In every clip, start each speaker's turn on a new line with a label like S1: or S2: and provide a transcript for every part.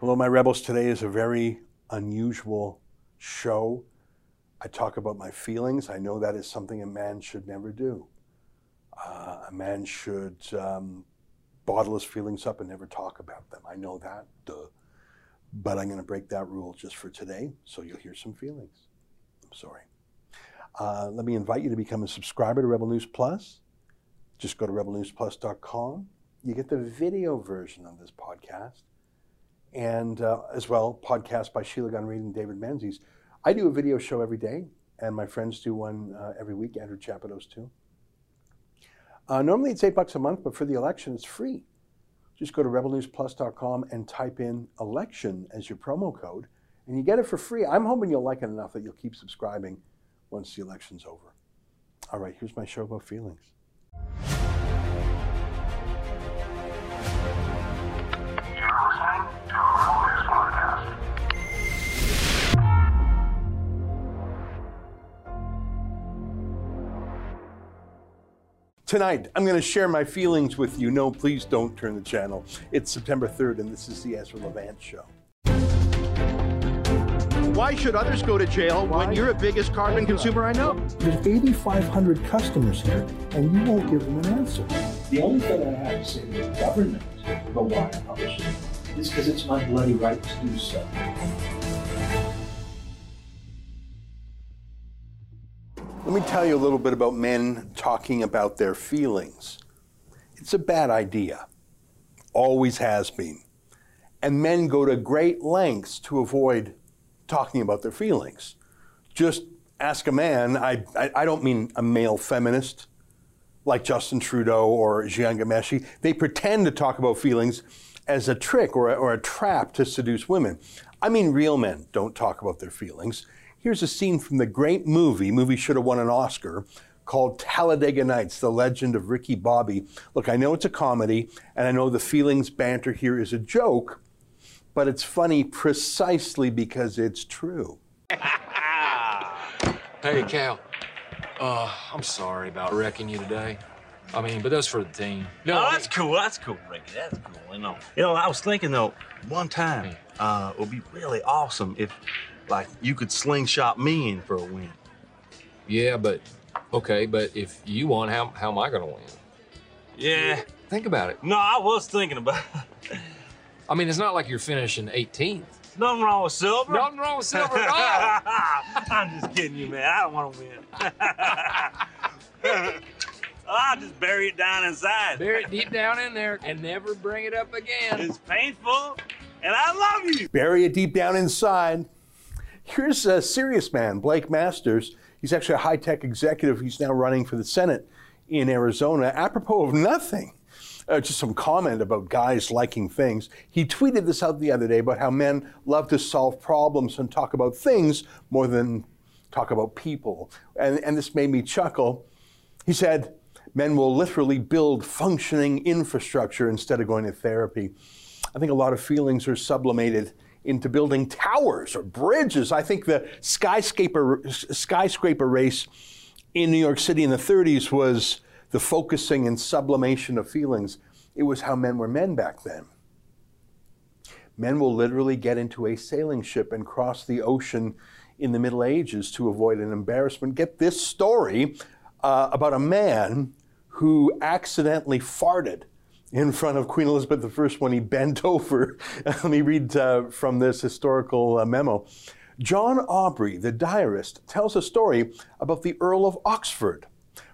S1: Hello, my rebels. Today is a very unusual show. I talk about my feelings. I know that is something a man should never do. Uh, a man should um, bottle his feelings up and never talk about them. I know that, duh. But I'm going to break that rule just for today, so you'll hear some feelings. I'm sorry. Uh, let me invite you to become a subscriber to Rebel News Plus. Just go to rebelnewsplus.com. You get the video version of this podcast and uh, as well podcast by Sheila Gunn Reid and David Menzies. I do a video show every day, and my friends do one uh, every week. Andrew Chapados too. Uh, normally it's eight bucks a month, but for the election it's free. Just go to rebelnewsplus.com and type in election as your promo code, and you get it for free. I'm hoping you'll like it enough that you'll keep subscribing once the election's over. All right, here's my show about feelings. Tonight, I'm going to share my feelings with you. No, please don't turn the channel. It's September 3rd, and this is the Ezra Levant Show.
S2: Why should others go to jail when you're the biggest carbon consumer I know?
S3: There's 8,500 customers here, and you won't give them an answer.
S4: The only thing I have to say to the government about why I publish it is because it's my bloody right to do so.
S1: Let me tell you a little bit about men talking about their feelings. It's a bad idea, always has been. And men go to great lengths to avoid talking about their feelings. Just ask a man, I, I, I don't mean a male feminist like Justin Trudeau or Jian Ghomeshi. They pretend to talk about feelings as a trick or a, or a trap to seduce women. I mean, real men don't talk about their feelings. Here's a scene from the great movie, movie should have won an Oscar, called Talladega Nights, The Legend of Ricky Bobby. Look, I know it's a comedy, and I know the feelings banter here is a joke, but it's funny precisely because it's true.
S5: Hey, Cal. Uh, I'm sorry about wrecking you today. I mean, but that's for the team.
S6: No, that's cool. That's cool, Ricky. That's cool. You know, you know. I was thinking though, one time, uh, it would be really awesome if, like, you could slingshot me in for a win.
S5: Yeah, but okay, but if you won, how how am I gonna win?
S6: Yeah.
S5: Think about it.
S6: No, I was thinking about.
S5: I mean, it's not like you're finishing 18th.
S6: Nothing wrong with silver.
S5: Nothing wrong with silver at all.
S6: I'm just kidding you, man. I don't want to win. I'll just bury it down inside.
S5: Bury it deep down in there and never bring it up again.
S6: It's painful, and I love you.
S1: Bury it deep down inside. Here's a serious man, Blake Masters. He's actually a high tech executive. He's now running for the Senate in Arizona, apropos of nothing. Uh, just some comment about guys liking things. He tweeted this out the other day about how men love to solve problems and talk about things more than talk about people. And, and this made me chuckle. He said, Men will literally build functioning infrastructure instead of going to therapy. I think a lot of feelings are sublimated into building towers or bridges. I think the skyscraper, skyscraper race in New York City in the 30s was the focusing and sublimation of feelings. It was how men were men back then. Men will literally get into a sailing ship and cross the ocean in the Middle Ages to avoid an embarrassment. Get this story uh, about a man who accidentally farted in front of Queen Elizabeth I when he bent over. Let me read uh, from this historical uh, memo. John Aubrey, the diarist, tells a story about the Earl of Oxford.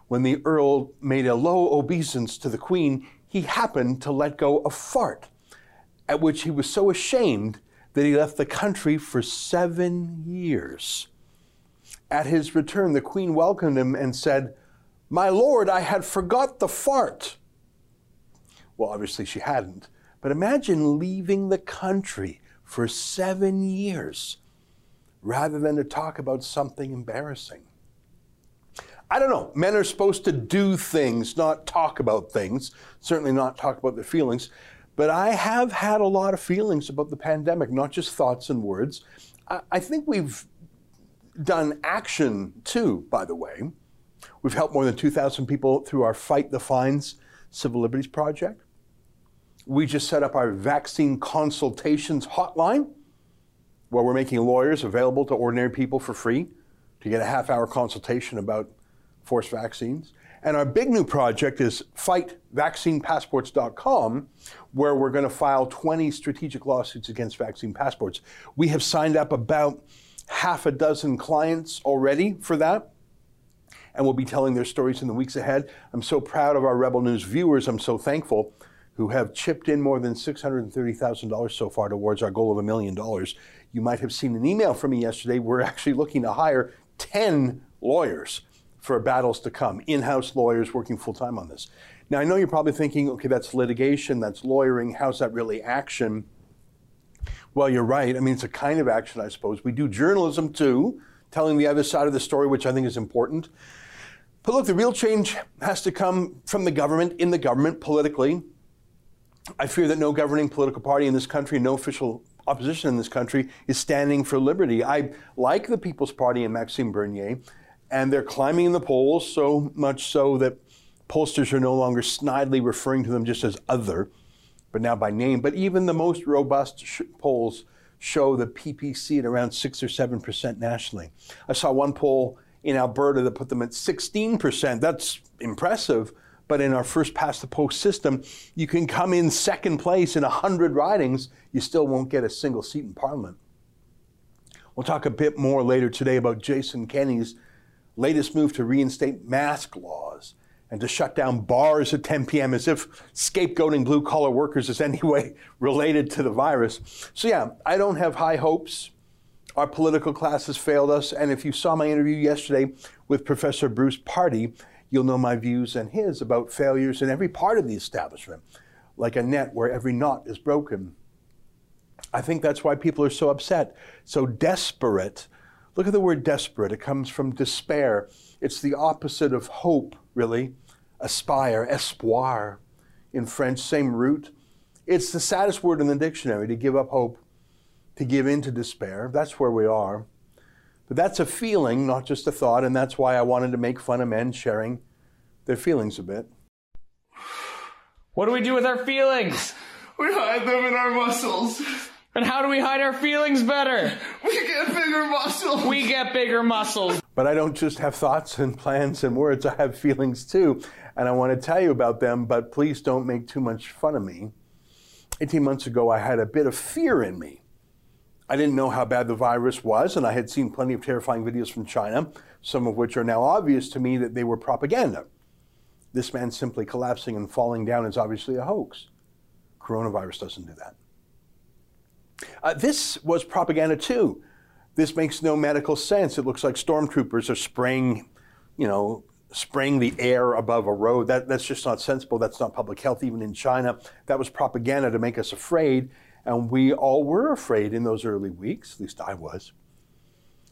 S1: When the Earl made a low obeisance to the Queen, he happened to let go a fart, at which he was so ashamed that he left the country for seven years. At his return, the Queen welcomed him and said, My lord, I had forgot the fart. Well, obviously she hadn't. But imagine leaving the country for seven years rather than to talk about something embarrassing. I don't know. Men are supposed to do things, not talk about things, certainly not talk about their feelings. But I have had a lot of feelings about the pandemic, not just thoughts and words. I think we've done action too, by the way. We've helped more than 2,000 people through our Fight the Fines Civil Liberties Project. We just set up our vaccine consultations hotline where we're making lawyers available to ordinary people for free to get a half hour consultation about forced vaccines. And our big new project is fightvaccinepassports.com, where we're going to file 20 strategic lawsuits against vaccine passports. We have signed up about half a dozen clients already for that, and we'll be telling their stories in the weeks ahead. I'm so proud of our Rebel News viewers. I'm so thankful who have chipped in more than $630,000 so far towards our goal of a million dollars. You might have seen an email from me yesterday. We're actually looking to hire 10 lawyers for battles to come, in house lawyers working full time on this. Now, I know you're probably thinking, okay, that's litigation, that's lawyering. How's that really action? Well, you're right. I mean, it's a kind of action, I suppose. We do journalism too, telling the other side of the story, which I think is important. But look, the real change has to come from the government, in the government, politically. I fear that no governing political party in this country, no official opposition in this country is standing for liberty. I like the People's Party and Maxime Bernier, and they're climbing in the polls so much so that pollsters are no longer snidely referring to them just as other but now by name. But even the most robust sh- polls show the PPC at around 6 or 7% nationally. I saw one poll in Alberta that put them at 16%. That's impressive. But in our first past the post system, you can come in second place in 100 ridings, you still won't get a single seat in Parliament. We'll talk a bit more later today about Jason Kenney's latest move to reinstate mask laws and to shut down bars at 10 p.m. as if scapegoating blue collar workers is any way related to the virus. So, yeah, I don't have high hopes. Our political class has failed us. And if you saw my interview yesterday with Professor Bruce Pardy, you'll know my views and his about failures in every part of the establishment, like a net where every knot is broken. I think that's why people are so upset, so desperate. Look at the word desperate. It comes from despair. It's the opposite of hope, really aspire, espoir in French, same root. It's the saddest word in the dictionary to give up hope, to give in to despair. That's where we are. But that's a feeling, not just a thought, and that's why I wanted to make fun of men sharing their feelings a bit.
S7: What do we do with our feelings?
S8: We hide them in our muscles.
S7: And how do we hide our feelings better?
S8: We get bigger muscles.
S7: We get bigger muscles.
S1: But I don't just have thoughts and plans and words, I have feelings too and I want to tell you about them, but please don't make too much fun of me. 18 months ago, I had a bit of fear in me. I didn't know how bad the virus was, and I had seen plenty of terrifying videos from China, some of which are now obvious to me that they were propaganda. This man simply collapsing and falling down is obviously a hoax. Coronavirus doesn't do that. Uh, this was propaganda too. This makes no medical sense. It looks like stormtroopers are spraying, you know, spraying the air above a road. That, that's just not sensible. That's not public health, even in China. That was propaganda to make us afraid. And we all were afraid in those early weeks, at least I was.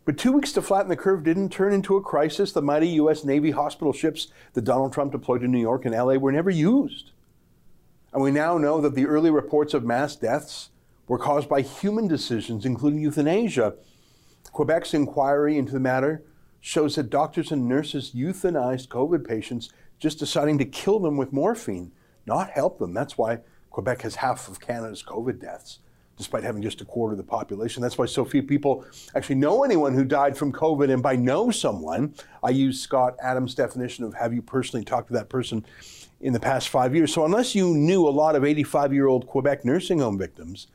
S1: But two weeks to flatten the curve didn't turn into a crisis. The mighty U.S. Navy hospital ships that Donald Trump deployed to New York and L.A. were never used. And we now know that the early reports of mass deaths were caused by human decisions, including euthanasia. Quebec's inquiry into the matter shows that doctors and nurses euthanized COVID patients just deciding to kill them with morphine, not help them. That's why Quebec has half of Canada's COVID deaths, despite having just a quarter of the population. That's why so few people actually know anyone who died from COVID. And by know someone, I use Scott Adams' definition of have you personally talked to that person in the past five years. So unless you knew a lot of 85 year old Quebec nursing home victims,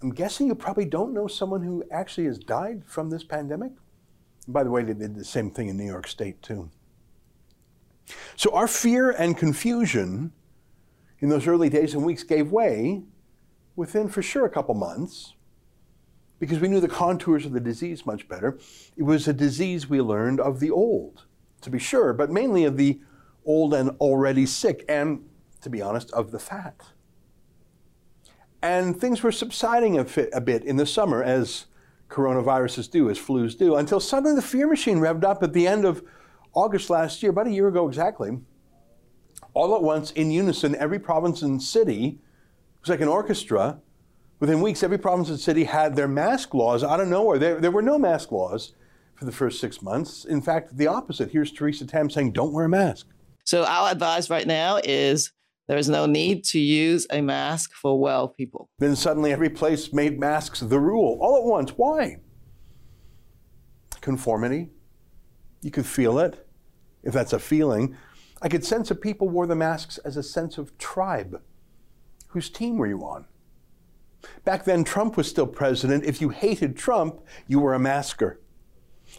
S1: I'm guessing you probably don't know someone who actually has died from this pandemic. By the way, they did the same thing in New York State, too. So our fear and confusion in those early days and weeks gave way within, for sure, a couple months because we knew the contours of the disease much better. It was a disease we learned of the old, to be sure, but mainly of the old and already sick, and, to be honest, of the fat. And things were subsiding a, a bit in the summer as coronaviruses do, as flus do, until suddenly the fear machine revved up at the end of August last year, about a year ago exactly. All at once, in unison, every province and city, it was like an orchestra. Within weeks, every province and city had their mask laws out of nowhere. There, there were no mask laws for the first six months. In fact, the opposite. Here's Theresa Tam saying, don't wear a mask.
S9: So, our advice right now is There is no need to use a mask for well people.
S1: Then suddenly every place made masks the rule all at once. Why? Conformity. You could feel it, if that's a feeling. I could sense that people wore the masks as a sense of tribe. Whose team were you on? Back then, Trump was still president. If you hated Trump, you were a masker.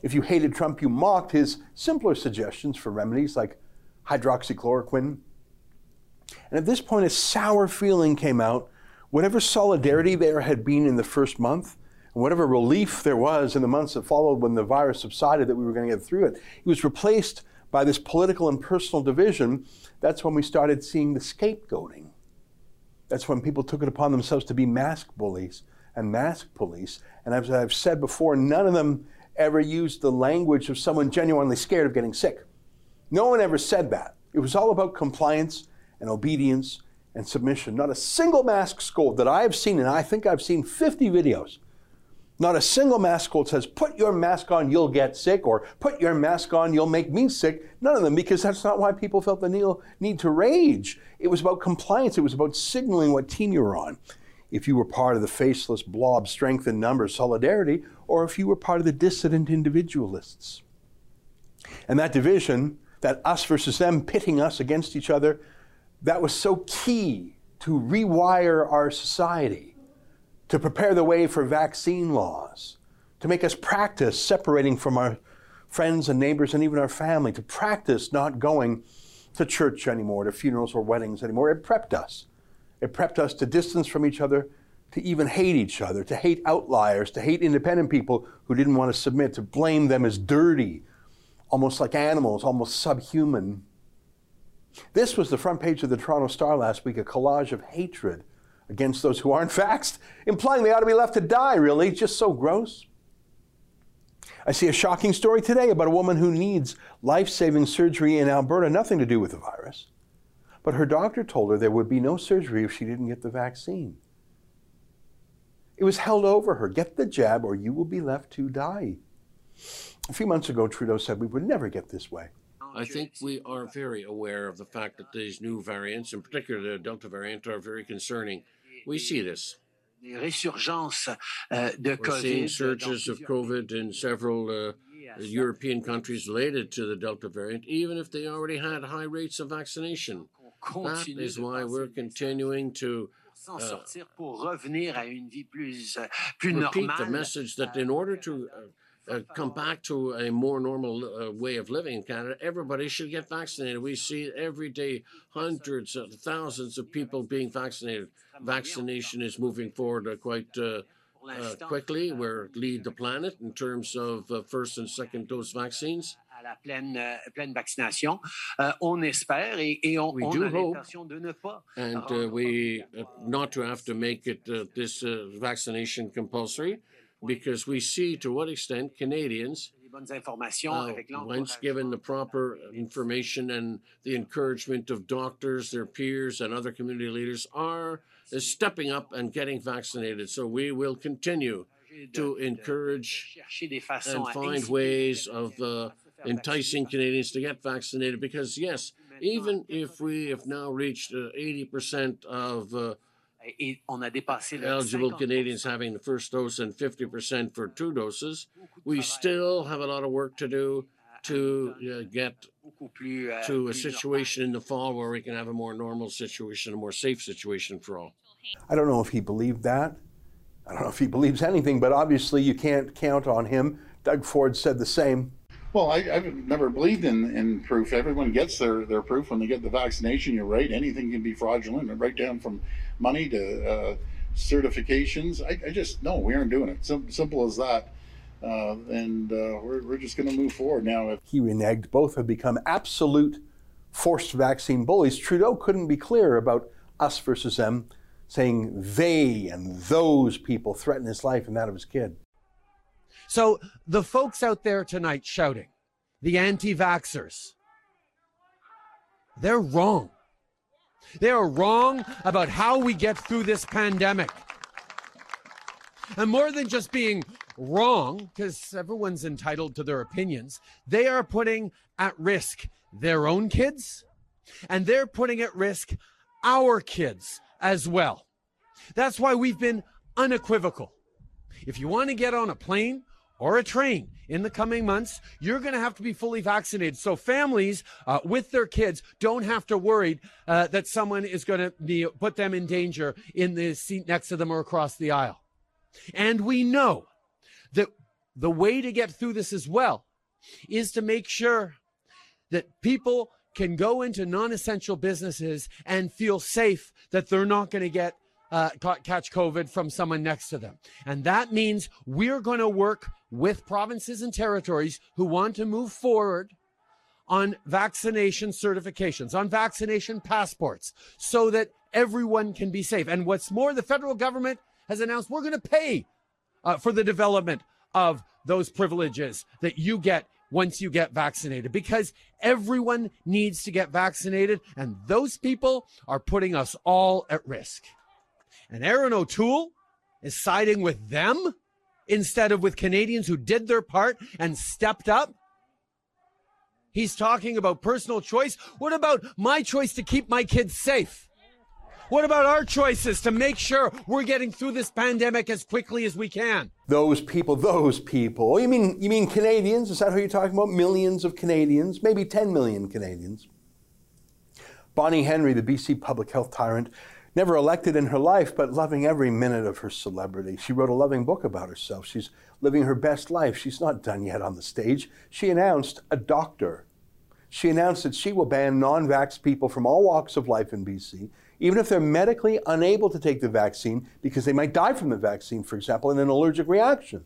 S1: If you hated Trump, you mocked his simpler suggestions for remedies like hydroxychloroquine. And at this point, a sour feeling came out. Whatever solidarity there had been in the first month, and whatever relief there was in the months that followed when the virus subsided that we were going to get through it, it was replaced by this political and personal division. That's when we started seeing the scapegoating. That's when people took it upon themselves to be mask bullies and mask police. And as I've said before, none of them ever used the language of someone genuinely scared of getting sick. No one ever said that. It was all about compliance and obedience and submission. Not a single mask scold that I have seen, and I think I've seen 50 videos. Not a single mask scold says, put your mask on, you'll get sick, or put your mask on, you'll make me sick. None of them, because that's not why people felt the need to rage. It was about compliance, it was about signaling what team you were on. If you were part of the faceless blob, strength in numbers, solidarity, or if you were part of the dissident individualists. And that division, that us versus them, pitting us against each other, that was so key to rewire our society, to prepare the way for vaccine laws, to make us practice separating from our friends and neighbors and even our family, to practice not going to church anymore, to funerals or weddings anymore. It prepped us. It prepped us to distance from each other, to even hate each other, to hate outliers, to hate independent people who didn't want to submit, to blame them as dirty, almost like animals, almost subhuman. This was the front page of the Toronto Star last week, a collage of hatred against those who aren't vaxxed, implying they ought to be left to die, really. Just so gross. I see a shocking story today about a woman who needs life saving surgery in Alberta, nothing to do with the virus. But her doctor told her there would be no surgery if she didn't get the vaccine. It was held over her get the jab or you will be left to die. A few months ago, Trudeau said we would never get this way.
S10: I think we are very aware of the fact that these new variants, in particular the Delta variant, are very concerning. We see this. We're seeing surges of COVID in several uh, European countries related to the Delta variant, even if they already had high rates of vaccination. That is why we're continuing to uh, repeat the message that in order to uh, uh, come back to a more normal uh, way of living in Canada, everybody should get vaccinated. We see every day hundreds of thousands of people being vaccinated. Vaccination is moving forward uh, quite uh, uh, quickly. We're lead the planet in terms of uh, first and second dose vaccines. la pleine, pleine vaccination. on espère et, et on, we on do a l'intention de ne pas. And uh, we uh, not to have to make it uh, this vaccination compulsory because we see to what extent Canadians, uh, once given the proper information and the encouragement of doctors, their peers, and other community leaders, are stepping up and getting vaccinated. So we will continue to encourage and find ways of uh, enticing Canadians to get vaccinated because, yes, even if we have now reached uh, 80% of uh, eligible Canadians having the first dose and 50% for two doses. We still have a lot of work to do to uh, get euh, to a situation in the fall where we can have a more normal situation, a more safe situation for all.
S1: I don't know if he believed that. I don't know if he believes anything, but obviously you can't count on him. Doug Ford said the same.
S11: Well, I, have never believed in, in proof. Everyone gets their, their proof when they get the vaccination. You're right. Anything can be fraudulent, right down from money to uh, certifications. I, I, just no, we aren't doing it. Sim- simple as that. Uh, and uh, we're, we're just going to move forward now. If-
S1: he reneged. Both have become absolute forced vaccine bullies. Trudeau couldn't be clearer about us versus them, saying they and those people threaten his life and that of his kid.
S12: So the folks out there tonight shouting, the anti vaxxers, they're wrong. They are wrong about how we get through this pandemic. And more than just being wrong, because everyone's entitled to their opinions, they are putting at risk their own kids and they're putting at risk our kids as well. That's why we've been unequivocal. If you want to get on a plane or a train in the coming months, you're going to have to be fully vaccinated. So families uh, with their kids don't have to worry uh, that someone is going to be put them in danger in the seat next to them or across the aisle. And we know that the way to get through this as well is to make sure that people can go into non-essential businesses and feel safe that they're not going to get uh, catch COVID from someone next to them. And that means we're going to work with provinces and territories who want to move forward on vaccination certifications, on vaccination passports, so that everyone can be safe. And what's more, the federal government has announced we're going to pay uh, for the development of those privileges that you get once you get vaccinated because everyone needs to get vaccinated and those people are putting us all at risk. And Erin O'Toole is siding with them instead of with Canadians who did their part and stepped up. He's talking about personal choice. What about my choice to keep my kids safe? What about our choices to make sure we're getting through this pandemic as quickly as we can?
S1: Those people, those people. You mean you mean Canadians? Is that who you're talking about? Millions of Canadians, maybe 10 million Canadians. Bonnie Henry, the BC public health tyrant, never elected in her life, but loving every minute of her celebrity. She wrote a loving book about herself. She's living her best life. She's not done yet on the stage. She announced a doctor. She announced that she will ban non vax people from all walks of life in BC, even if they're medically unable to take the vaccine because they might die from the vaccine, for example, in an allergic reaction.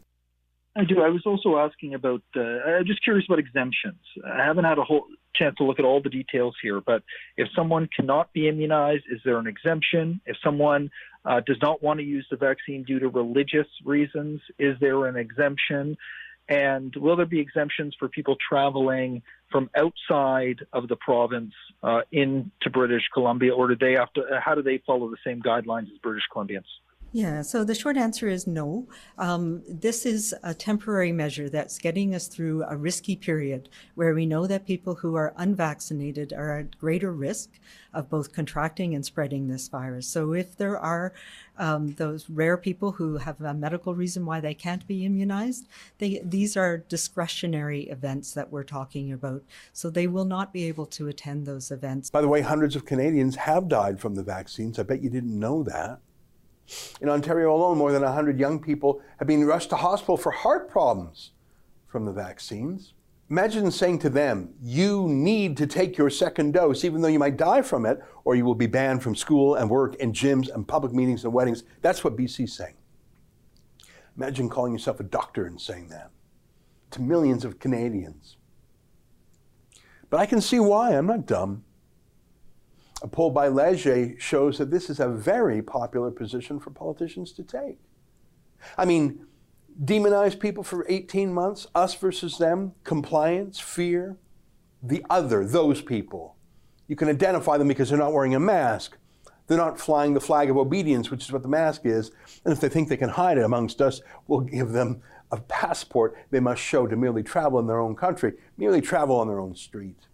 S13: I do. I was also asking about. Uh, I'm just curious about exemptions. I haven't had a whole chance to look at all the details here, but if someone cannot be immunized, is there an exemption? If someone uh, does not want to use the vaccine due to religious reasons, is there an exemption? And will there be exemptions for people traveling from outside of the province uh, into British Columbia, or do they have to? How do they follow the same guidelines as British Columbians?
S14: Yeah, so the short answer is no. Um, this is a temporary measure that's getting us through a risky period where we know that people who are unvaccinated are at greater risk of both contracting and spreading this virus. So if there are um, those rare people who have a medical reason why they can't be immunized, they, these are discretionary events that we're talking about. So they will not be able to attend those events.
S1: By the way, hundreds of Canadians have died from the vaccines. I bet you didn't know that. In Ontario alone, more than 100 young people have been rushed to hospital for heart problems from the vaccines. Imagine saying to them, you need to take your second dose, even though you might die from it, or you will be banned from school and work and gyms and public meetings and weddings. That's what BC's saying. Imagine calling yourself a doctor and saying that to millions of Canadians. But I can see why. I'm not dumb. A poll by Leger shows that this is a very popular position for politicians to take. I mean, demonize people for 18 months, us versus them, compliance, fear, the other, those people. You can identify them because they're not wearing a mask. They're not flying the flag of obedience, which is what the mask is. And if they think they can hide it amongst us, we'll give them a passport they must show to merely travel in their own country, merely travel on their own street.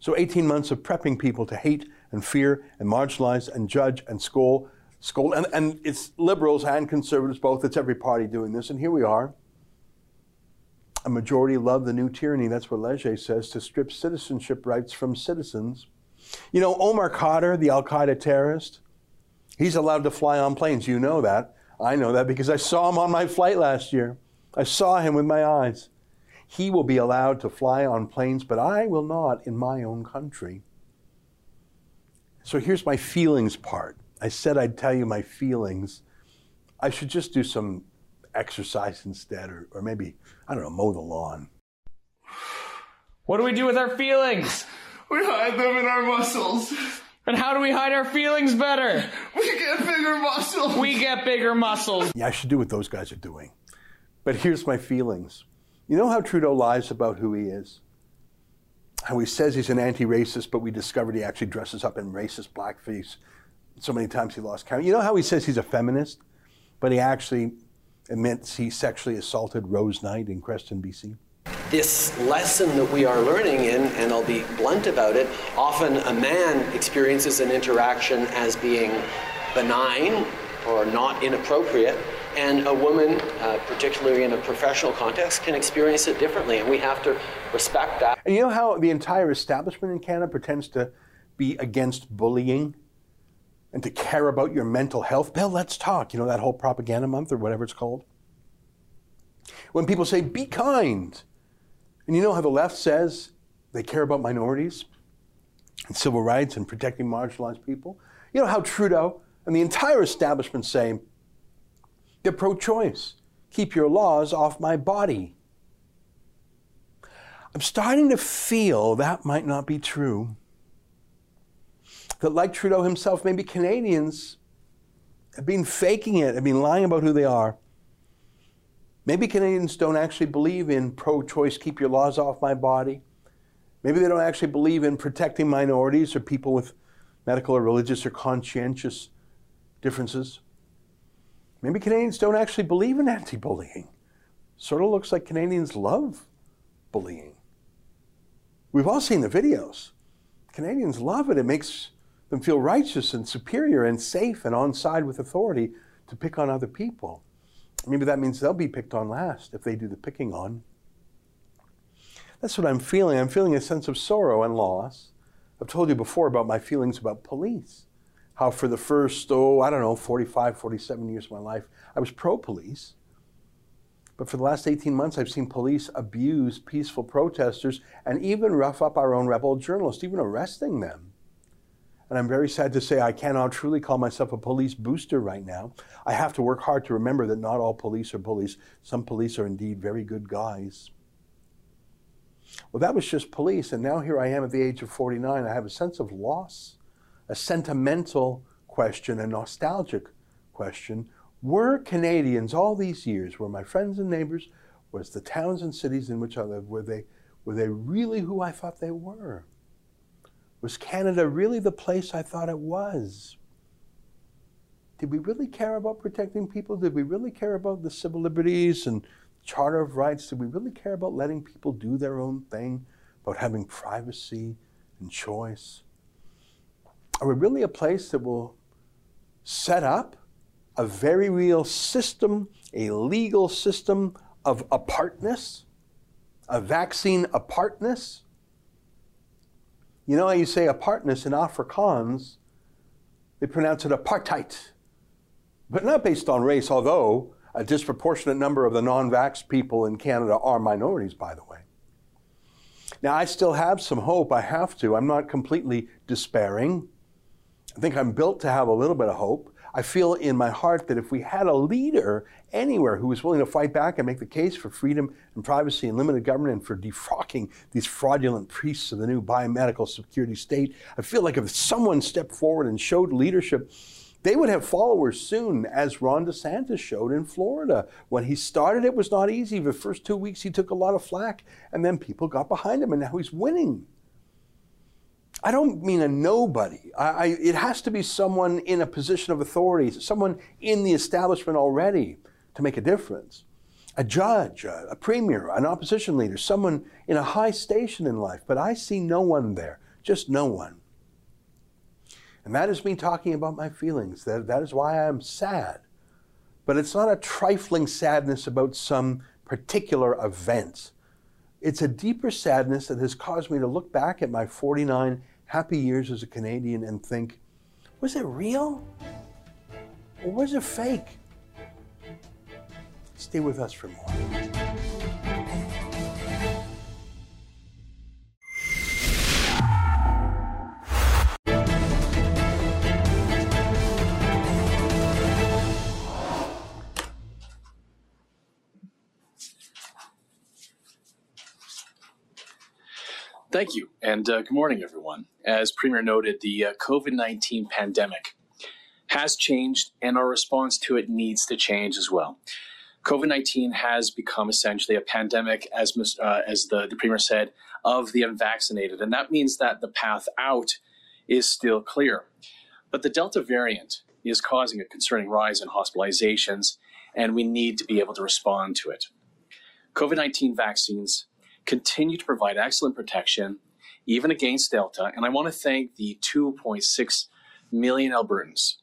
S1: So 18 months of prepping people to hate and fear and marginalize and judge and scold, scold, and, and it's liberals and conservatives both. It's every party doing this, and here we are. A majority love the new tyranny. That's what Leger says to strip citizenship rights from citizens. You know, Omar Khadr, the Al Qaeda terrorist, he's allowed to fly on planes. You know that. I know that because I saw him on my flight last year. I saw him with my eyes. He will be allowed to fly on planes, but I will not in my own country. So here's my feelings part. I said I'd tell you my feelings. I should just do some exercise instead, or, or maybe, I don't know, mow the lawn.
S7: What do we do with our feelings?
S8: We hide them in our muscles.
S7: And how do we hide our feelings better?
S8: We get bigger muscles.
S7: We get bigger muscles.
S1: Yeah, I should do what those guys are doing. But here's my feelings. You know how Trudeau lies about who he is? How he says he's an anti racist, but we discovered he actually dresses up in racist blackface so many times he lost count. You know how he says he's a feminist, but he actually admits he sexually assaulted Rose Knight in Creston, BC?
S15: this lesson that we are learning in, and I'll be blunt about it, often a man experiences an interaction as being benign or not inappropriate, and a woman, uh, particularly in a professional context, can experience it differently, and we have to respect that.
S1: And you know how the entire establishment in Canada pretends to be against bullying and to care about your mental health? Bell, let's talk. You know, that whole propaganda month or whatever it's called? When people say, be kind. And you know how the left says they care about minorities and civil rights and protecting marginalized people? You know how Trudeau and the entire establishment say they're pro choice. Keep your laws off my body. I'm starting to feel that might not be true. That, like Trudeau himself, maybe Canadians have been faking it, have been lying about who they are. Maybe Canadians don't actually believe in pro choice, keep your laws off my body. Maybe they don't actually believe in protecting minorities or people with medical or religious or conscientious differences. Maybe Canadians don't actually believe in anti bullying. Sort of looks like Canadians love bullying. We've all seen the videos. Canadians love it. It makes them feel righteous and superior and safe and on side with authority to pick on other people. Maybe that means they'll be picked on last if they do the picking on. That's what I'm feeling. I'm feeling a sense of sorrow and loss. I've told you before about my feelings about police. How for the first, oh, I don't know, 45, 47 years of my life, I was pro police. But for the last 18 months, I've seen police abuse peaceful protesters and even rough up our own rebel journalists, even arresting them. And I'm very sad to say I cannot truly call myself a police booster right now. I have to work hard to remember that not all police are bullies. Some police are indeed very good guys. Well, that was just police, and now here I am at the age of 49. I have a sense of loss, a sentimental question, a nostalgic question were Canadians all these years, were my friends and neighbors, was the towns and cities in which I lived, were they, were they really who I thought they were? Was Canada really the place I thought it was? Did we really care about protecting people? Did we really care about the civil liberties and Charter of Rights? Did we really care about letting people do their own thing, about having privacy and choice? Are we really a place that will set up a very real system, a legal system of apartness, a vaccine apartness. You know how you say apartness in Afrikaans? They pronounce it apartheid, but not based on race, although a disproportionate number of the non vax people in Canada are minorities, by the way. Now, I still have some hope. I have to. I'm not completely despairing. I think I'm built to have a little bit of hope. I feel in my heart that if we had a leader anywhere who was willing to fight back and make the case for freedom and privacy and limited government and for defrocking these fraudulent priests of the new biomedical security state, I feel like if someone stepped forward and showed leadership, they would have followers soon, as Ron DeSantis showed in Florida. When he started, it was not easy. The first two weeks, he took a lot of flack, and then people got behind him, and now he's winning. I don't mean a nobody. I, I, it has to be someone in a position of authority, someone in the establishment already to make a difference. A judge, a, a premier, an opposition leader, someone in a high station in life. But I see no one there, just no one. And that is me talking about my feelings. That, that is why I'm sad. But it's not a trifling sadness about some particular event. It's a deeper sadness that has caused me to look back at my 49 happy years as a Canadian and think, was it real? Or was it fake? Stay with us for more.
S16: Thank you, and uh, good morning, everyone. As Premier noted, the uh, COVID 19 pandemic has changed, and our response to it needs to change as well. COVID 19 has become essentially a pandemic, as, uh, as the, the Premier said, of the unvaccinated, and that means that the path out is still clear. But the Delta variant is causing a concerning rise in hospitalizations, and we need to be able to respond to it. COVID 19 vaccines continue to provide excellent protection, even against Delta. And I want to thank the 2.6 million Albertans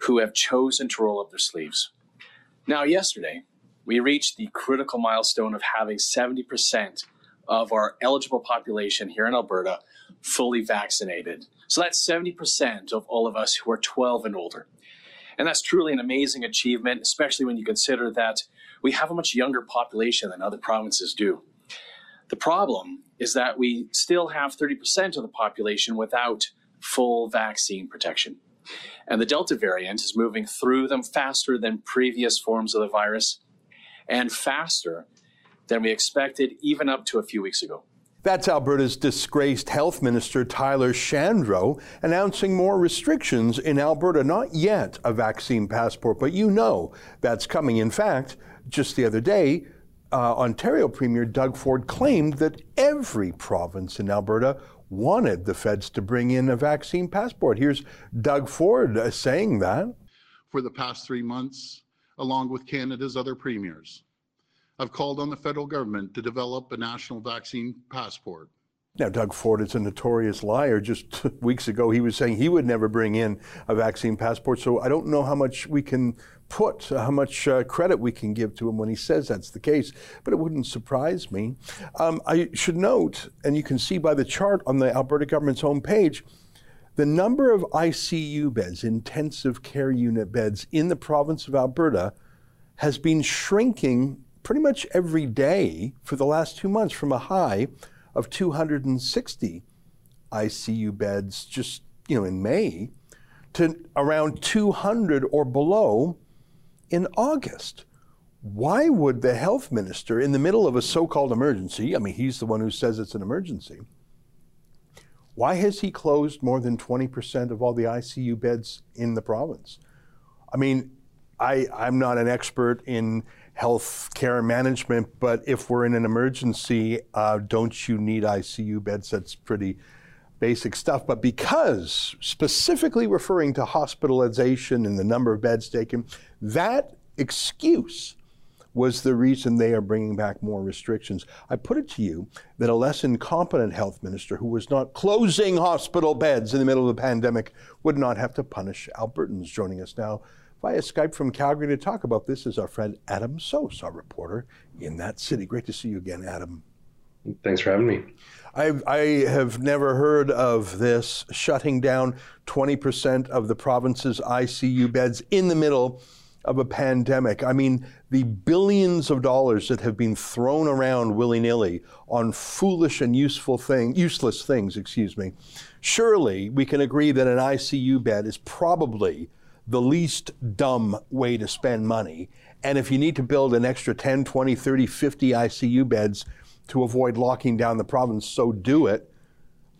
S16: who have chosen to roll up their sleeves. Now, yesterday, we reached the critical milestone of having 70% of our eligible population here in Alberta fully vaccinated. So that's 70% of all of us who are 12 and older. And that's truly an amazing achievement, especially when you consider that we have a much younger population than other provinces do. The problem is that we still have 30% of the population without full vaccine protection. And the Delta variant is moving through them faster than previous forms of the virus and faster than we expected, even up to a few weeks ago.
S1: That's Alberta's disgraced health minister, Tyler Shandro, announcing more restrictions in Alberta. Not yet a vaccine passport, but you know that's coming. In fact, just the other day, uh, Ontario Premier Doug Ford claimed that every province in Alberta wanted the feds to bring in a vaccine passport. Here's Doug Ford uh, saying that.
S11: For the past three months, along with Canada's other premiers, I've called on the federal government to develop a national vaccine passport.
S1: Now, Doug Ford is a notorious liar. Just weeks ago, he was saying he would never bring in a vaccine passport. So I don't know how much we can put, how much uh, credit we can give to him when he says that's the case, but it wouldn't surprise me. Um, I should note, and you can see by the chart on the Alberta government's homepage, the number of ICU beds, intensive care unit beds in the province of Alberta, has been shrinking pretty much every day for the last two months from a high of 260 ICU beds just you know in May to around 200 or below in August. Why would the health minister, in the middle of a so called emergency, I mean, he's the one who says it's an emergency, why has he closed more than 20% of all the ICU beds in the province? I mean, I, I'm not an expert in health care management, but if we're in an emergency, uh, don't you need ICU beds? That's pretty basic stuff. But because specifically referring to hospitalization and the number of beds taken, that excuse was the reason they are bringing back more restrictions. I put it to you that a less incompetent health minister who was not closing hospital beds in the middle of the pandemic would not have to punish Albertans. Joining us now via Skype from Calgary to talk about this is our friend Adam Soos, our reporter in that city. Great to see you again, Adam.
S17: Thanks for having me.
S1: I've, I have never heard of this shutting down 20% of the province's ICU beds in the middle of a pandemic. I mean, the billions of dollars that have been thrown around willy-nilly on foolish and useful thing, useless things, excuse me. Surely we can agree that an ICU bed is probably the least dumb way to spend money. And if you need to build an extra 10, 20, 30, 50 ICU beds to avoid locking down the province, so do it.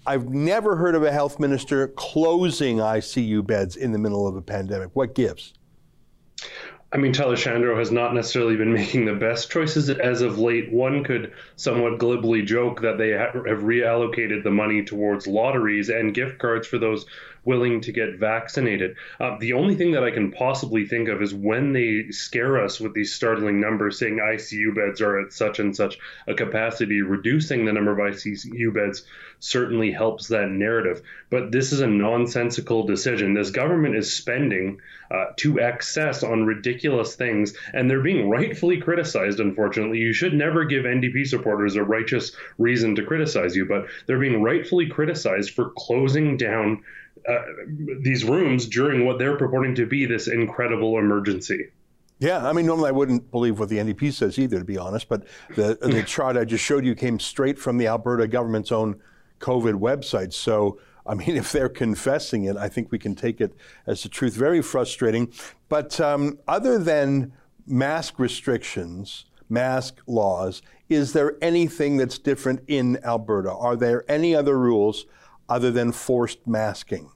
S1: I've never heard of a health minister closing ICU beds in the middle of a pandemic. What gives?
S17: I mean, Tyler Shandro has not necessarily been making the best choices as of late. One could somewhat glibly joke that they have reallocated the money towards lotteries and gift cards for those willing to get vaccinated. Uh, the only thing that I can possibly think of is when they scare us with these startling numbers saying ICU beds are at such and such a capacity, reducing the number of ICU beds certainly helps that narrative. But this is a nonsensical decision. This government is spending uh, to excess on ridiculous things, and they're being rightfully criticized, unfortunately. You should never give NDP supporters a righteous reason to criticize you, but they're being rightfully criticized for closing down uh, these rooms during what they're purporting to be this incredible emergency.
S1: Yeah, I mean, normally I wouldn't believe what the NDP says either, to be honest. But the the chart I just showed you came straight from the Alberta government's own COVID website. So, I mean, if they're confessing it, I think we can take it as the truth. Very frustrating. But um, other than mask restrictions, mask laws, is there anything that's different in Alberta? Are there any other rules other than forced masking?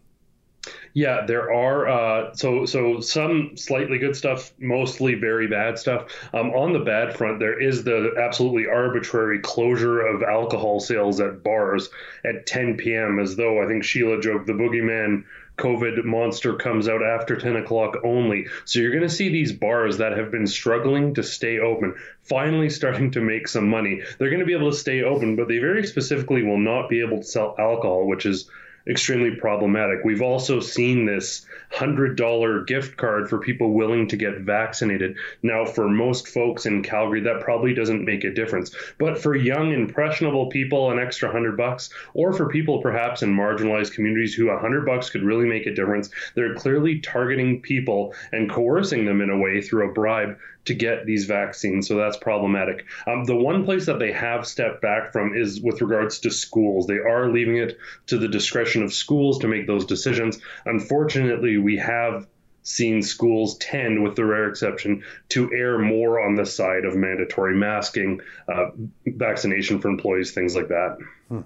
S17: Yeah, there are. Uh, so so some slightly good stuff, mostly very bad stuff. Um, on the bad front, there is the absolutely arbitrary closure of alcohol sales at bars at 10 p.m. As though I think Sheila joked the boogeyman COVID monster comes out after 10 o'clock only. So you're going to see these bars that have been struggling to stay open finally starting to make some money. They're going to be able to stay open, but they very specifically will not be able to sell alcohol, which is extremely problematic. We've also seen this $100 gift card for people willing to get vaccinated. Now, for most folks in Calgary, that probably doesn't make a difference. But for young, impressionable people, an extra 100 bucks, or for people perhaps in marginalized communities who 100 bucks could really make a difference, they're clearly targeting people and coercing them in a way through a bribe to get these vaccines. So that's problematic. Um, the one place that they have stepped back from is with regards to schools. They are leaving it to the discretion of schools to make those decisions. Unfortunately, we have seen schools tend, with the rare exception, to err more on the side of mandatory masking, uh, vaccination for employees, things like that.
S1: Hmm.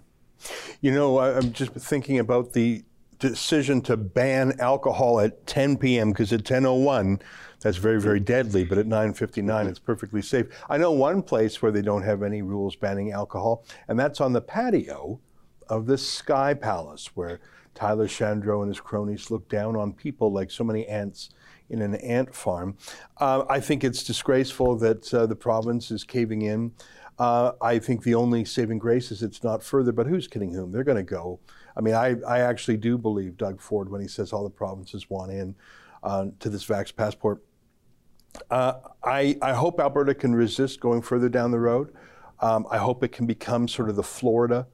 S1: You know, I'm just thinking about the decision to ban alcohol at 10 p.m. because at 10:01 that's very, very deadly, but at 9.59, it's perfectly safe. I know one place where they don't have any rules banning alcohol, and that's on the patio of the Sky Palace, where Tyler Shandro and his cronies look down on people like so many ants in an ant farm. Uh, I think it's disgraceful that uh, the province is caving in. Uh, I think the only saving grace is it's not further, but who's kidding whom? They're going to go. I mean, I, I actually do believe Doug Ford when he says all the provinces want in uh, to this Vax passport. Uh, I, I hope Alberta can resist going further down the road. Um, I hope it can become sort of the Florida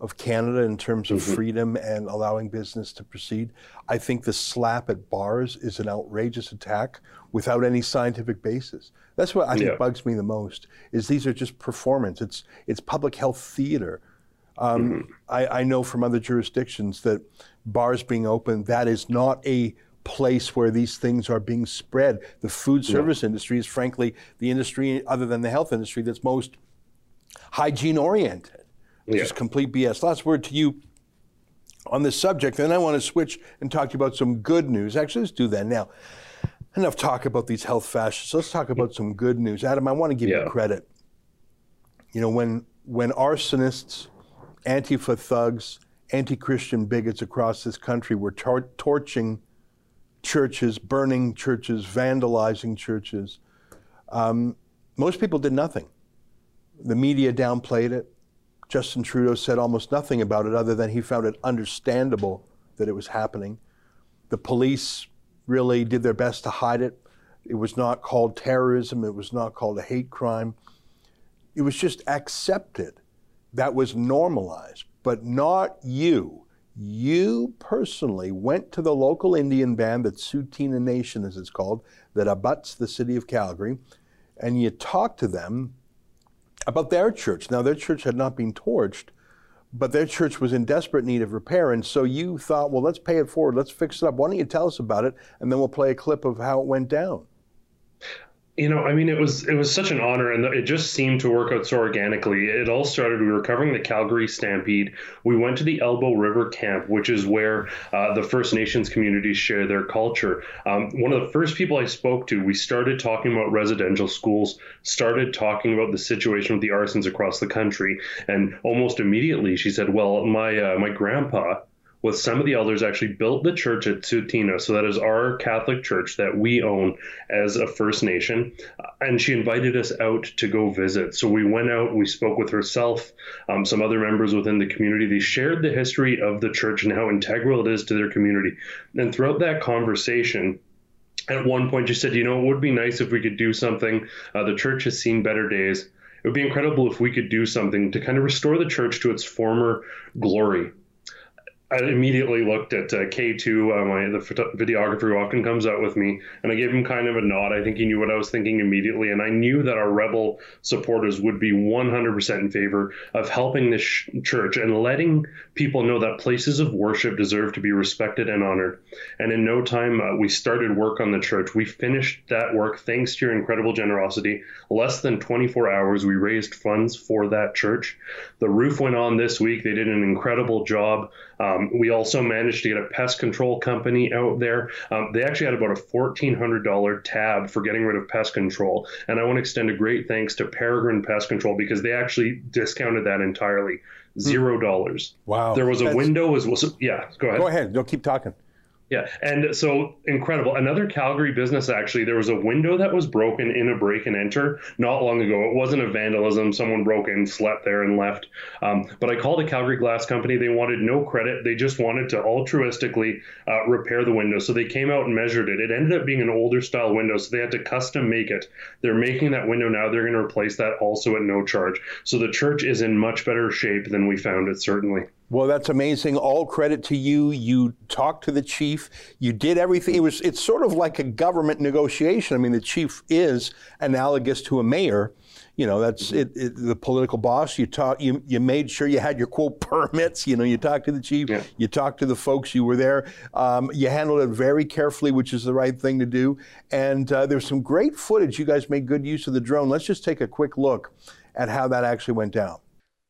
S1: of Canada in terms of mm-hmm. freedom and allowing business to proceed. I think the slap at bars is an outrageous attack without any scientific basis. That's what I think yeah. bugs me the most. Is these are just performance. It's it's public health theater. Um, mm-hmm. I, I know from other jurisdictions that bars being open that is not a place where these things are being spread. The food service yeah. industry is, frankly, the industry, other than the health industry, that's most hygiene oriented, which yeah. is complete BS. Last word to you on this subject. Then I want to switch and talk to you about some good news. Actually, let's do that now. Enough talk about these health fascists. Let's talk about some good news. Adam, I want to give yeah. you credit. You know, when when arsonists, Antifa thugs, anti-Christian bigots across this country were tor- torching churches, burning churches, vandalizing churches. Um, most people did nothing. The media downplayed it. Justin Trudeau said almost nothing about it other than he found it understandable that it was happening. The police really did their best to hide it. It was not called terrorism, it was not called a hate crime. It was just accepted. That was normalized, but not you you personally went to the local Indian band, that Tsuut'ina Nation, as it's called, that abuts the city of Calgary, and you talked to them about their church. Now, their church had not been torched, but their church was in desperate need of repair. And so you thought, well, let's pay it forward, let's fix it up. Why don't you tell us about it? And then we'll play a clip of how it went down
S17: you know, I mean, it was it was such an honor, and it just seemed to work out so organically. It all started. We were covering the Calgary Stampede. We went to the Elbow River Camp, which is where uh, the First Nations communities share their culture. Um, one of the first people I spoke to, we started talking about residential schools, started talking about the situation with the arsons across the country, and almost immediately she said, "Well, my uh, my grandpa." With some of the elders actually built the church at Tsuut'ina. So that is our Catholic church that we own as a First Nation. And she invited us out to go visit. So we went out, we spoke with herself, um, some other members within the community. They shared the history of the church and how integral it is to their community. And throughout that conversation, at one point, she said, You know, it would be nice if we could do something. Uh, the church has seen better days. It would be incredible if we could do something to kind of restore the church to its former glory. I immediately looked at uh, K2, uh, my the videographer who often comes out with me, and I gave him kind of a nod. I think he knew what I was thinking immediately, and I knew that our rebel supporters would be 100% in favor of helping this sh- church and letting people know that places of worship deserve to be respected and honored. And in no time, uh, we started work on the church. We finished that work thanks to your incredible generosity. Less than 24 hours, we raised funds for that church. The roof went on this week. They did an incredible job. Um, we also managed to get a pest control company out there. Um, they actually had about a $1,400 tab for getting rid of pest control. And I want to extend a great thanks to Peregrine Pest Control because they actually discounted that entirely. Zero dollars.
S1: Wow.
S17: There was a
S1: That's...
S17: window as well. So, yeah, go ahead.
S1: Go ahead. Don't keep talking.
S17: Yeah, and so incredible. Another Calgary business actually, there was a window that was broken in a break and enter not long ago. It wasn't a vandalism; someone broke in, slept there, and left. Um, but I called a Calgary Glass Company. They wanted no credit. They just wanted to altruistically uh, repair the window. So they came out and measured it. It ended up being an older style window, so they had to custom make it. They're making that window now. They're going to replace that also at no charge. So the church is in much better shape than we found it. Certainly.
S1: Well, that's amazing. All credit to you. You talked to the chief. You did everything. It was it's sort of like a government negotiation. I mean, the chief is analogous to a mayor. You know, that's it, it the political boss. You talk you you made sure you had your quote permits. You know, you talked to the chief.
S17: Yeah.
S1: You talked to the folks. You were there. Um, you handled it very carefully, which is the right thing to do. And uh, there's some great footage. You guys made good use of the drone. Let's just take a quick look at how that actually went down.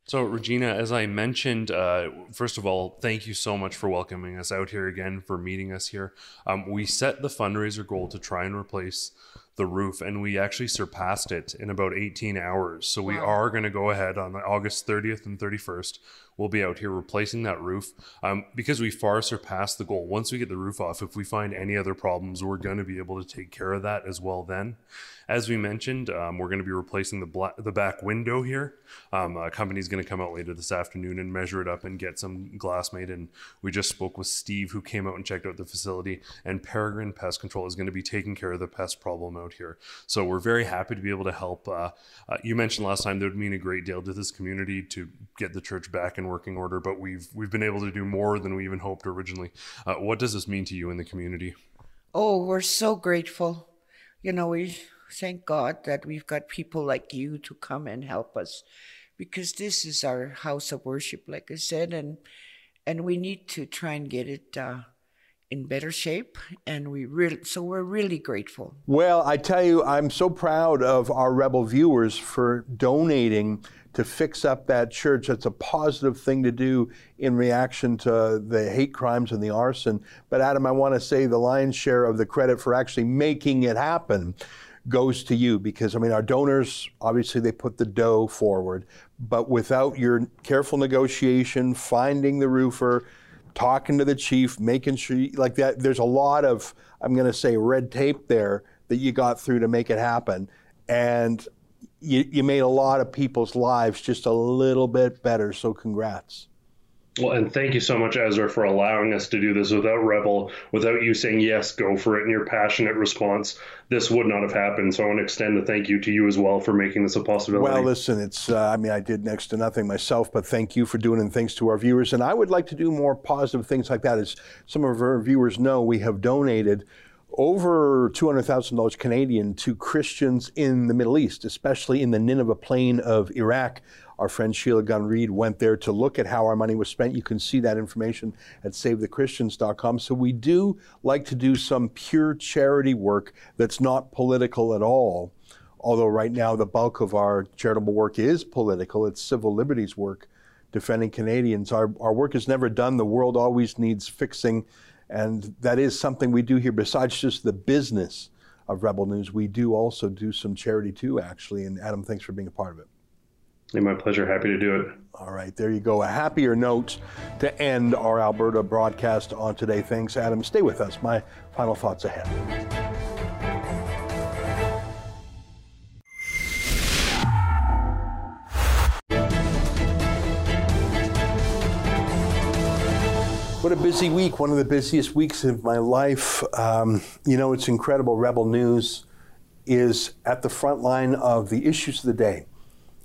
S18: So, Regina, as I mentioned, uh, first of all, thank you so much for welcoming us out here again, for meeting us here. Um, we set the fundraiser goal to try and replace the roof, and we actually surpassed it in about 18 hours. So, we are going to go ahead on August 30th and 31st. We'll be out here replacing that roof um, because we far surpassed the goal. Once we get the roof off, if we find any other problems, we're going to be able to take care of that as well then. As we mentioned, um, we're going to be replacing the black, the back window here. Um, a company's going to come out later this afternoon and measure it up and get some glass made. And we just spoke with Steve, who came out and checked out the facility. And Peregrine Pest Control is going to be taking care of the pest problem out here. So we're very happy to be able to help. Uh, uh, you mentioned last time that would mean a great deal to this community to get the church back in working order, but we've we've been able to do more than we even hoped originally. Uh, what does this mean to you in the community?
S19: Oh, we're so grateful. You know, we thank God that we've got people like you to come and help us because this is our house of worship, like I said, and and we need to try and get it uh, in better shape. And we really, so we're really grateful.
S1: Well, I tell you, I'm so proud of our Rebel viewers for donating to fix up that church. That's a positive thing to do in reaction to the hate crimes and the arson. But Adam, I want to say the lion's share of the credit for actually making it happen goes to you because I mean our donors obviously they put the dough forward, but without your careful negotiation, finding the roofer, talking to the chief, making sure you, like that there's a lot of I'm going to say red tape there that you got through to make it happen and you, you made a lot of people's lives just a little bit better so congrats.
S17: Well, and thank you so much, Ezra, for allowing us to do this without Rebel, without you saying, yes, go for it, and your passionate response. This would not have happened. So I want to extend a thank you to you as well for making this a possibility.
S1: Well, listen, it's, uh, I mean, I did next to nothing myself, but thank you for doing it, and thanks to our viewers. And I would like to do more positive things like that. As some of our viewers know, we have donated over $200,000 Canadian to Christians in the Middle East, especially in the Nineveh plain of Iraq. Our friend Sheila Gunn Reid went there to look at how our money was spent. You can see that information at savethechristians.com. So we do like to do some pure charity work that's not political at all. Although right now the bulk of our charitable work is political, it's civil liberties work defending Canadians. Our, our work is never done. The world always needs fixing. And that is something we do here besides just the business of Rebel News. We do also do some charity too, actually. And Adam, thanks for being a part of it.
S17: my pleasure. Happy to do it.
S1: All right, there you go. A happier note to end our Alberta broadcast on today. Thanks, Adam. Stay with us. My final thoughts ahead. What a busy week, one of the busiest weeks of my life. Um, you know, it's incredible. Rebel News is at the front line of the issues of the day.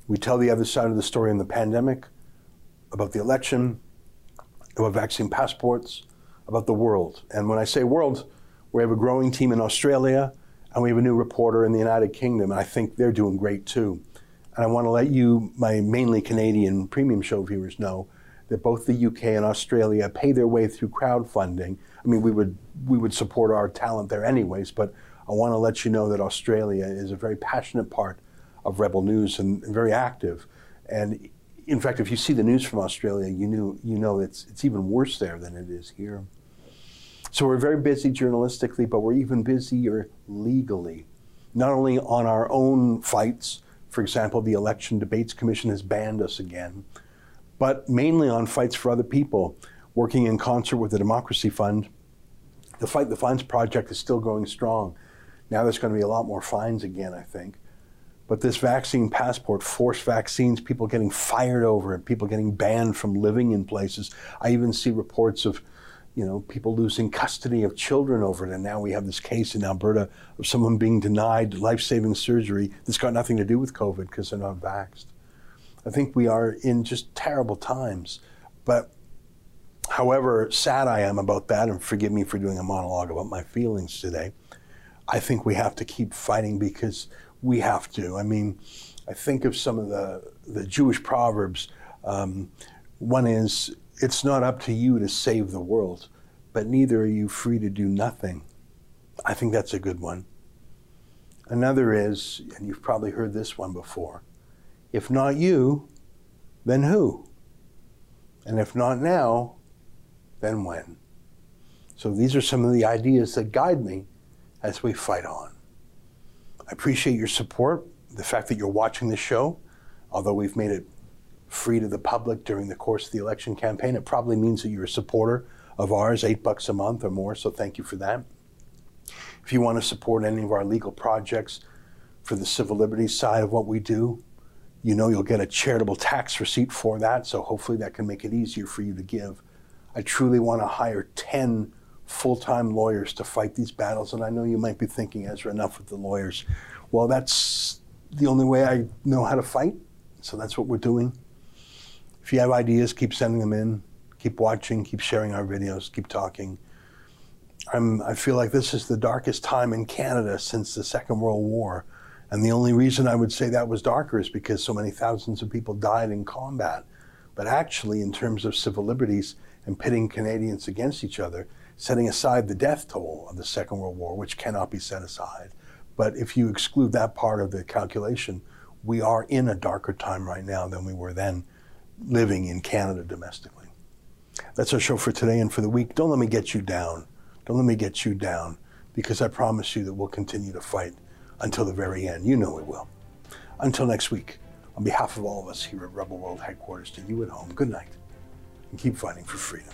S1: We tell the other side of the story in the pandemic, about the election, about vaccine passports, about the world. And when I say world, we have a growing team in Australia and we have a new reporter in the United Kingdom. And I think they're doing great too. And I want to let you, my mainly Canadian premium show viewers, know that both the UK and Australia pay their way through crowdfunding. I mean, we would we would support our talent there anyways, but I want to let you know that Australia is a very passionate part of Rebel News and, and very active. And in fact, if you see the news from Australia, you knew you know it's it's even worse there than it is here. So we're very busy journalistically, but we're even busier legally. Not only on our own fights, for example, the Election Debates Commission has banned us again but mainly on fights for other people, working in concert with the Democracy Fund The Fight the Fines project is still going strong. Now there's going to be a lot more fines again, I think. But this vaccine passport, forced vaccines, people getting fired over it, people getting banned from living in places. I even see reports of, you know, people losing custody of children over it. And now we have this case in Alberta of someone being denied life-saving surgery that's got nothing to do with COVID because they're not vaxxed. I think we are in just terrible times. But however sad I am about that, and forgive me for doing a monologue about my feelings today, I think we have to keep fighting because we have to. I mean, I think of some of the, the Jewish proverbs. Um, one is, it's not up to you to save the world, but neither are you free to do nothing. I think that's a good one. Another is, and you've probably heard this one before, if not you, then who? And if not now, then when? So these are some of the ideas that guide me as we fight on. I appreciate your support, the fact that you're watching this show. Although we've made it free to the public during the course of the election campaign, it probably means that you're a supporter of ours, eight bucks a month or more, so thank you for that. If you want to support any of our legal projects for the civil liberties side of what we do, you know you'll get a charitable tax receipt for that, so hopefully that can make it easier for you to give. I truly want to hire 10 full-time lawyers to fight these battles. And I know you might be thinking, Ezra, enough with the lawyers. Well, that's the only way I know how to fight. So that's what we're doing. If you have ideas, keep sending them in. Keep watching, keep sharing our videos, keep talking. I'm, I feel like this is the darkest time in Canada since the Second World War. And the only reason I would say that was darker is because so many thousands of people died in combat. But actually, in terms of civil liberties and pitting Canadians against each other, setting aside the death toll of the Second World War, which cannot be set aside. But if you exclude that part of the calculation, we are in a darker time right now than we were then living in Canada domestically. That's our show for today and for the week. Don't let me get you down. Don't let me get you down because I promise you that we'll continue to fight until the very end. You know it will. Until next week, on behalf of all of us here at Rebel World Headquarters, to you at home, good night and keep fighting for freedom.